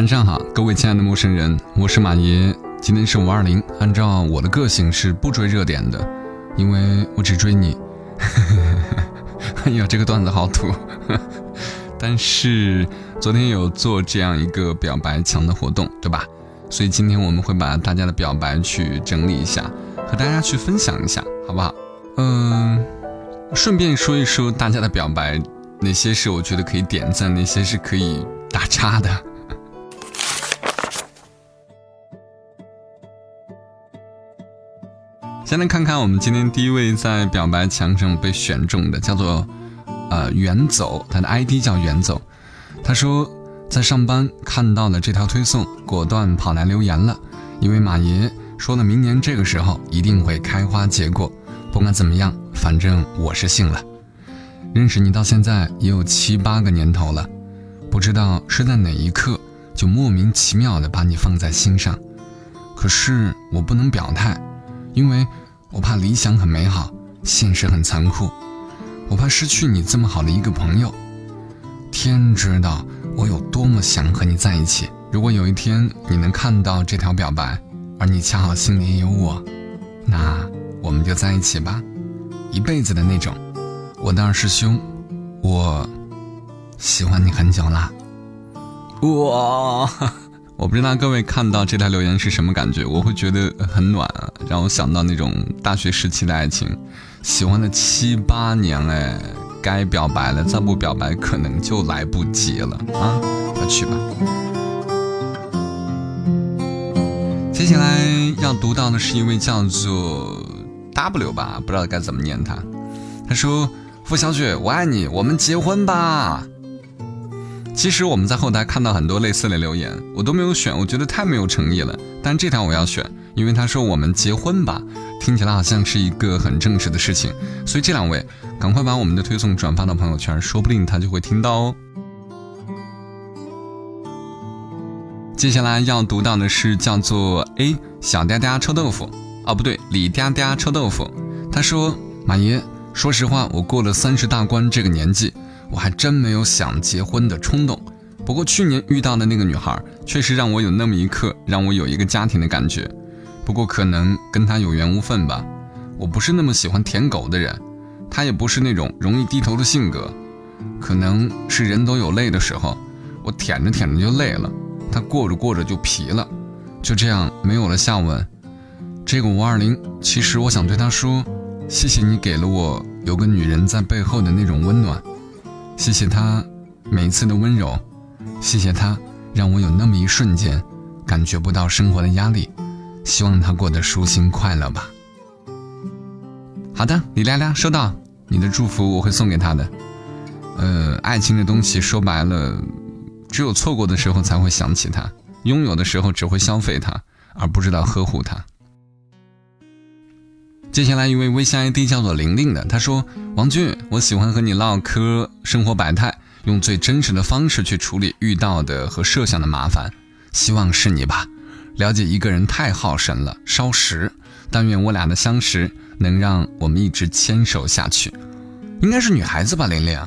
晚上好，各位亲爱的陌生人，我是马爷。今天是五二零，按照我的个性是不追热点的，因为我只追你。哎呀，这个段子好土。但是昨天有做这样一个表白墙的活动，对吧？所以今天我们会把大家的表白去整理一下，和大家去分享一下，好不好？嗯，顺便说一说大家的表白，哪些是我觉得可以点赞，哪些是可以打叉的。先来看看我们今天第一位在表白墙上被选中的，叫做。呃，远走，他的 ID 叫远走。他说，在上班看到了这条推送，果断跑来留言了。因为马爷说了，明年这个时候一定会开花结果。不管怎么样，反正我是信了。认识你到现在也有七八个年头了，不知道是在哪一刻就莫名其妙的把你放在心上。可是我不能表态，因为我怕理想很美好，现实很残酷。我怕失去你这么好的一个朋友，天知道我有多么想和你在一起。如果有一天你能看到这条表白，而你恰好心里也有我，那我们就在一起吧，一辈子的那种。我的二师兄，我喜欢你很久啦。哇，我不知道各位看到这条留言是什么感觉？我会觉得很暖，让我想到那种大学时期的爱情。喜欢了七八年哎，该表白了，再不表白可能就来不及了啊！快去吧。接下来要读到的是一位叫做 W 吧，不知道该怎么念他。他说：“付小雪，我爱你，我们结婚吧。”其实我们在后台看到很多类似的留言，我都没有选，我觉得太没有诚意了。但这条我要选，因为他说我们结婚吧。听起来好像是一个很正式的事情，所以这两位赶快把我们的推送转发到朋友圈，说不定他就会听到哦。接下来要读到的是叫做 A 小嗲嗲臭豆腐，哦不对，李嗲嗲臭豆腐。他说：“马爷，说实话，我过了三十大关这个年纪，我还真没有想结婚的冲动。不过去年遇到的那个女孩，确实让我有那么一刻，让我有一个家庭的感觉。”不过可能跟她有缘无分吧，我不是那么喜欢舔狗的人，她也不是那种容易低头的性格，可能是人都有累的时候，我舔着舔着就累了，她过着过着就疲了，就这样没有了下文。这个五二零，其实我想对她说，谢谢你给了我有个女人在背后的那种温暖，谢谢他每一次的温柔，谢谢他让我有那么一瞬间感觉不到生活的压力。希望他过得舒心快乐吧。好的，李亮亮收到你的祝福，我会送给他的。呃，爱情的东西说白了，只有错过的时候才会想起他，拥有的时候只会消费它，而不知道呵护它。接下来一位微信 ID 叫做玲玲的，他说：“王俊，我喜欢和你唠嗑，生活百态，用最真实的方式去处理遇到的和设想的麻烦，希望是你吧。”了解一个人太耗神了，烧时。但愿我俩的相识能让我们一直牵手下去。应该是女孩子吧，玲玲。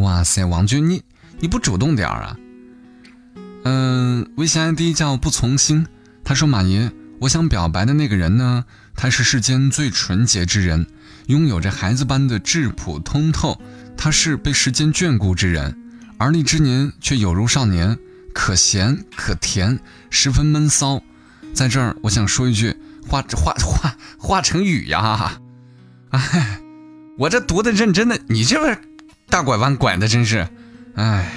哇塞，王军，你你不主动点儿啊？嗯，微信 ID 叫不从心。他说：“马爷，我想表白的那个人呢，他是世间最纯洁之人，拥有着孩子般的质朴通透。他是被时间眷顾之人，而立之年却有如少年。”可咸可甜，十分闷骚。在这儿，我想说一句化化化化成雨呀！哎，我这读的认真的，你这边大拐弯拐的真是，哎。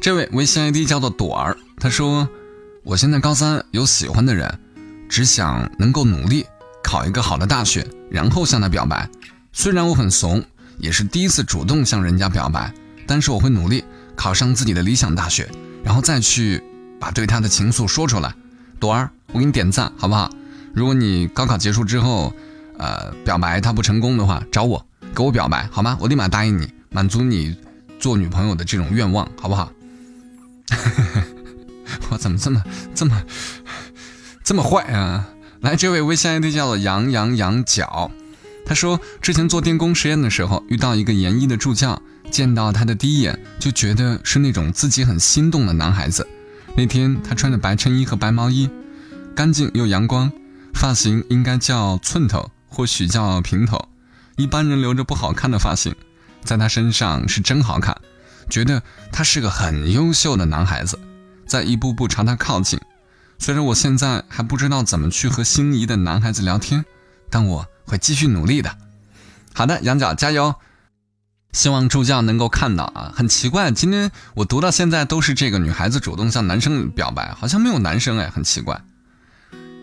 这位微信 ID 叫做朵儿，他说：“我现在高三，有喜欢的人，只想能够努力考一个好的大学，然后向他表白。虽然我很怂，也是第一次主动向人家表白，但是我会努力。”考上自己的理想大学，然后再去把对他的情愫说出来。朵儿，我给你点赞，好不好？如果你高考结束之后，呃，表白他不成功的话，找我给我表白，好吗？我立马答应你，满足你做女朋友的这种愿望，好不好？我怎么这么这么这么坏啊？来，这位微信 ID 叫做杨洋羊角，他说之前做电工实验的时候，遇到一个研一的助教，见到他的第一眼就觉得是那种自己很心动的男孩子。那天他穿着白衬衣和白毛衣，干净又阳光，发型应该叫寸头，或许叫平头，一般人留着不好看的发型，在他身上是真好看，觉得他是个很优秀的男孩子，在一步步朝他靠近。虽然我现在还不知道怎么去和心仪的男孩子聊天，但我会继续努力的。好的，羊角加油。希望助教能够看到啊，很奇怪，今天我读到现在都是这个女孩子主动向男生表白，好像没有男生哎，很奇怪。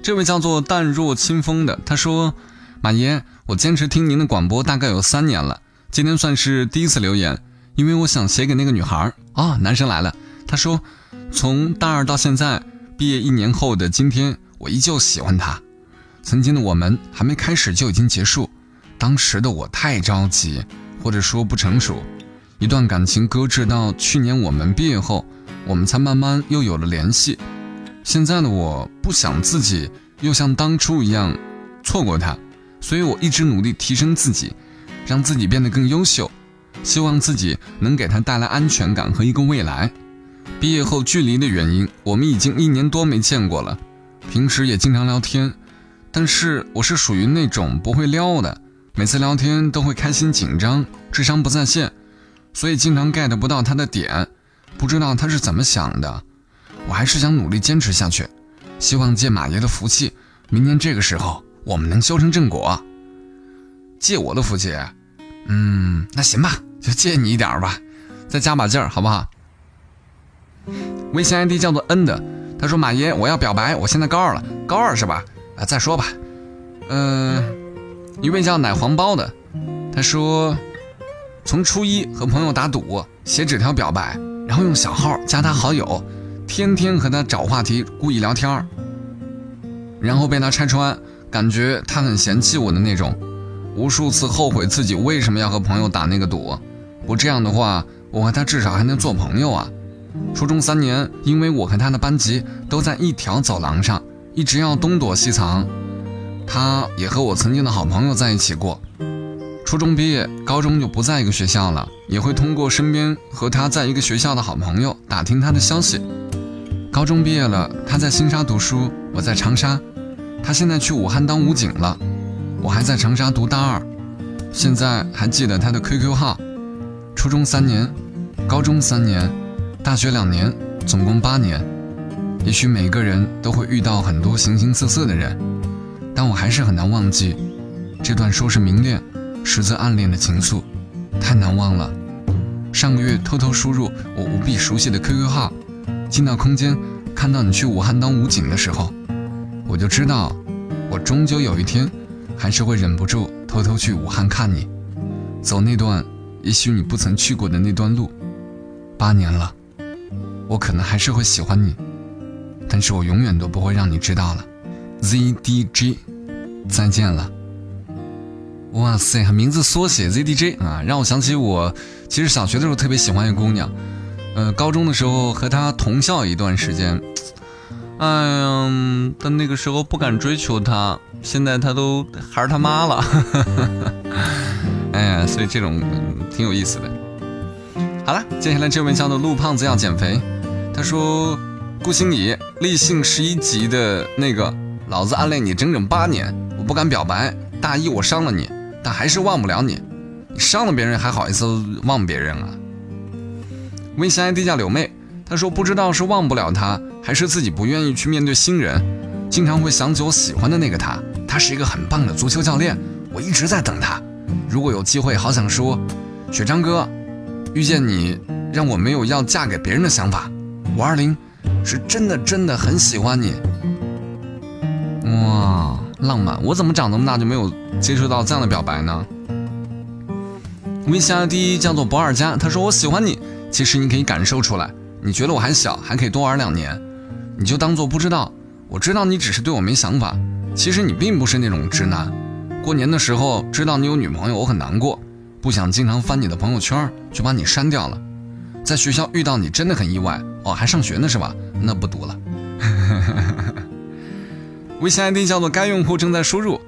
这位叫做淡若清风的，他说：“马爷，我坚持听您的广播大概有三年了，今天算是第一次留言，因为我想写给那个女孩啊。”男生来了，他说：“从大二到现在，毕业一年后的今天，我依旧喜欢他。曾经的我们还没开始就已经结束，当时的我太着急。”或者说不成熟，一段感情搁置到去年我们毕业后，我们才慢慢又有了联系。现在的我不想自己又像当初一样错过他，所以我一直努力提升自己，让自己变得更优秀，希望自己能给他带来安全感和一个未来。毕业后距离的原因，我们已经一年多没见过了，平时也经常聊天，但是我是属于那种不会撩的。每次聊天都会开心紧张，智商不在线，所以经常 get 不到他的点，不知道他是怎么想的。我还是想努力坚持下去，希望借马爷的福气，明年这个时候我们能修成正果。借我的福气，嗯，那行吧，就借你一点吧，再加把劲儿，好不好？微信 ID 叫做 N 的，他说马爷我要表白，我现在高二了，高二是吧？啊，再说吧，嗯。一位叫奶黄包的，他说，从初一和朋友打赌，写纸条表白，然后用小号加他好友，天天和他找话题，故意聊天然后被他拆穿，感觉他很嫌弃我的那种，无数次后悔自己为什么要和朋友打那个赌，不这样的话，我和他至少还能做朋友啊。初中三年，因为我和他的班级都在一条走廊上，一直要东躲西藏。他也和我曾经的好朋友在一起过，初中毕业，高中就不在一个学校了，也会通过身边和他在一个学校的好朋友打听他的消息。高中毕业了，他在新沙读书，我在长沙，他现在去武汉当武警了，我还在长沙读大二，现在还记得他的 QQ 号。初中三年，高中三年，大学两年，总共八年。也许每个人都会遇到很多形形色色的人。但我还是很难忘记这段说是明恋，实则暗恋的情愫，太难忘了。上个月偷偷输入我无比熟悉的 QQ 号，进到空间，看到你去武汉当武警的时候，我就知道，我终究有一天，还是会忍不住偷偷去武汉看你，走那段也许你不曾去过的那段路。八年了，我可能还是会喜欢你，但是我永远都不会让你知道了。ZDJ，再见了。哇塞，名字缩写 ZDJ 啊，让我想起我其实小学的时候特别喜欢一个姑娘，呃，高中的时候和她同校一段时间。哎呀，但那个时候不敢追求她，现在她都还是他妈了。哎呀，所以这种挺有意思的。好了，接下来这位叫做陆胖子要减肥，他说顾心怡立信十一级的那个。老子暗恋你整整八年，我不敢表白。大一我伤了你，但还是忘不了你。你伤了别人还好意思忘别人啊？微信 ID 叫柳妹，她说不知道是忘不了他，还是自己不愿意去面对新人，经常会想起我喜欢的那个他。他是一个很棒的足球教练，我一直在等他。如果有机会，好想说，雪章哥，遇见你让我没有要嫁给别人的想法。五二零，是真的真的很喜欢你。哇，浪漫！我怎么长这么大就没有接触到这样的表白呢？微信 ID 叫做博尔加，他说我喜欢你，其实你可以感受出来。你觉得我还小，还可以多玩两年，你就当做不知道。我知道你只是对我没想法，其实你并不是那种直男。过年的时候知道你有女朋友，我很难过，不想经常翻你的朋友圈，就把你删掉了。在学校遇到你真的很意外哦，还上学呢是吧？那不读了。微信 ID 叫做该用户正在输入。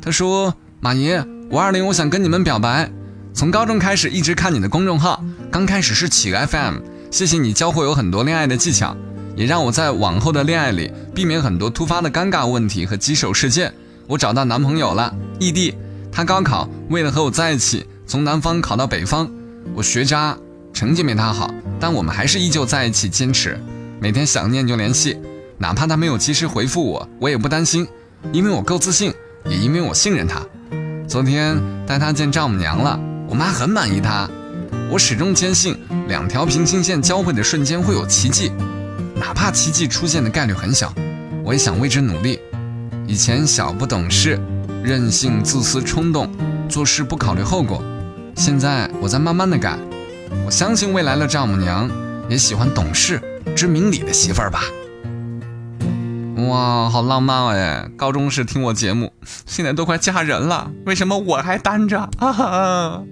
他说：“马爷，五二零，我想跟你们表白。从高中开始一直看你的公众号，刚开始是企鹅 FM，谢谢你教会我很多恋爱的技巧，也让我在往后的恋爱里避免很多突发的尴尬问题和棘手事件。我找到男朋友了，异地，他高考为了和我在一起，从南方考到北方。我学渣，成绩没他好，但我们还是依旧在一起坚持，每天想念就联系，哪怕他没有及时回复我，我也不担心，因为我够自信，也因为我信任他。昨天带他见丈母娘了。我妈很满意他，我始终坚信两条平行线交汇的瞬间会有奇迹，哪怕奇迹出现的概率很小，我也想为之努力。以前小不懂事，任性、自私、冲动，做事不考虑后果，现在我在慢慢的改。我相信未来的丈母娘也喜欢懂事、知明理的媳妇儿吧。哇，好浪漫哎！高中时听我节目，现在都快嫁人了，为什么我还单着？哈哈。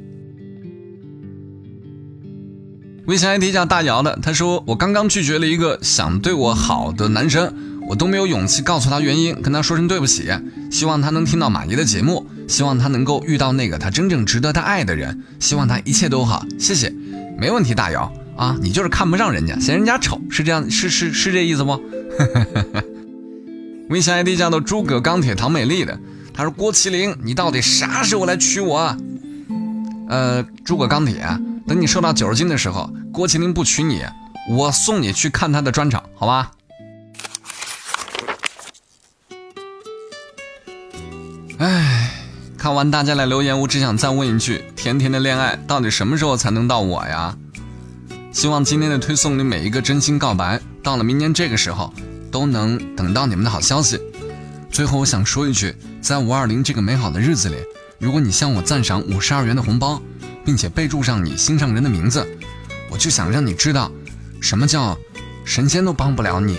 微信 ID 叫大姚的，他说我刚刚拒绝了一个想对我好的男生，我都没有勇气告诉他原因，跟他说声对不起，希望他能听到马姨的节目，希望他能够遇到那个他真正值得他爱的人，希望他一切都好，谢谢，没问题，大姚啊，你就是看不上人家，嫌人家丑，是这样，是是是这意思不？微信 ID 叫做诸葛钢铁唐美丽的，他说郭麒麟，你到底啥时候来娶我？呃，诸葛钢铁。等你瘦到九十斤的时候，郭麒麟不娶你，我送你去看他的专场，好吧？看完大家的留言，我只想再问一句：甜甜的恋爱到底什么时候才能到我呀？希望今天的推送里每一个真心告白，到了明年这个时候，都能等到你们的好消息。最后，我想说一句，在五二零这个美好的日子里，如果你向我赞赏五十二元的红包。并且备注上你心上人的名字，我就想让你知道，什么叫神仙都帮不了你。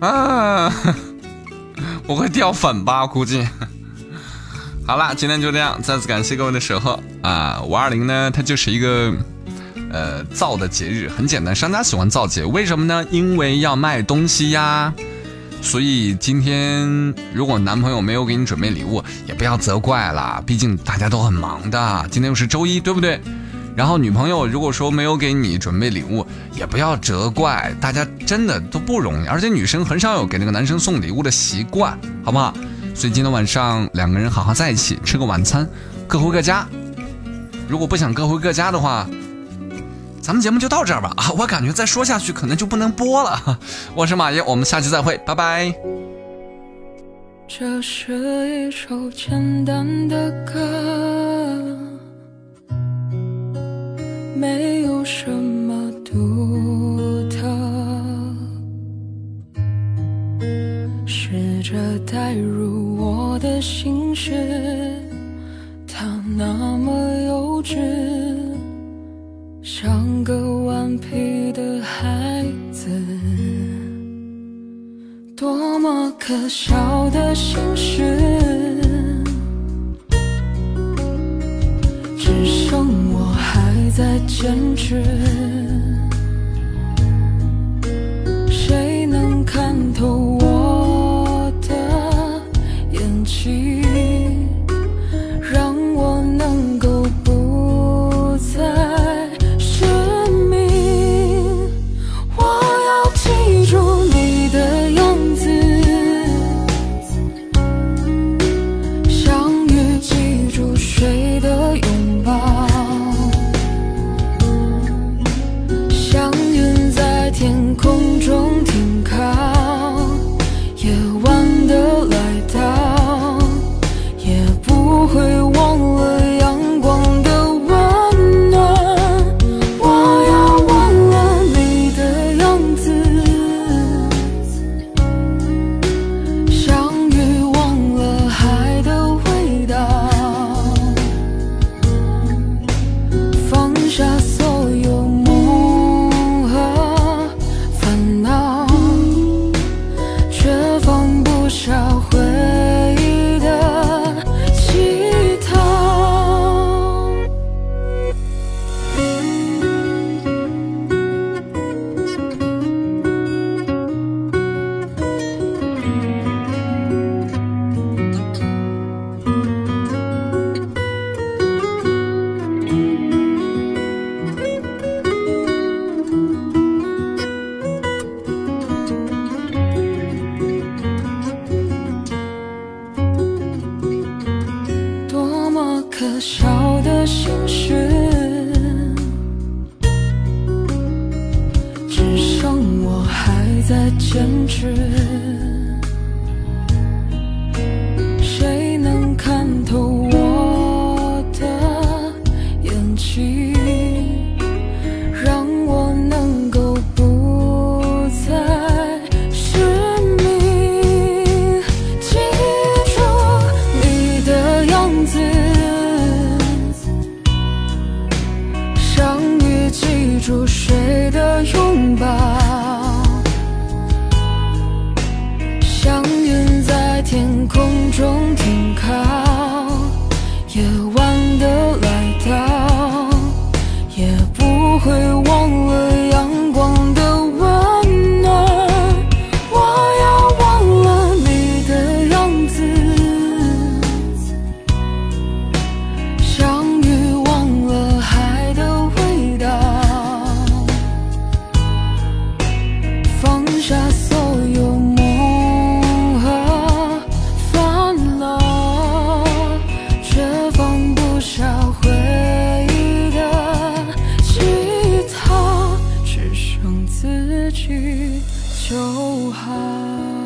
啊，我会掉粉吧？估计。好了，今天就这样，再次感谢各位的守候啊！五二零呢，它就是一个呃造的节日，很简单，商家喜欢造节，为什么呢？因为要卖东西呀。所以今天如果男朋友没有给你准备礼物，也不要责怪啦，毕竟大家都很忙的。今天又是周一，对不对？然后女朋友如果说没有给你准备礼物，也不要责怪，大家真的都不容易，而且女生很少有给那个男生送礼物的习惯，好不好？所以今天晚上两个人好好在一起吃个晚餐，各回各家。如果不想各回各家的话。咱们节目就到这儿吧啊！我感觉再说下去可能就不能播了。我是马爷，我们下期再会，拜拜。这是一首简单的歌，没有什么独特，试着带入我的心事，它那么幼稚。像个顽皮的孩子，多么可笑的心事，在坚持。好。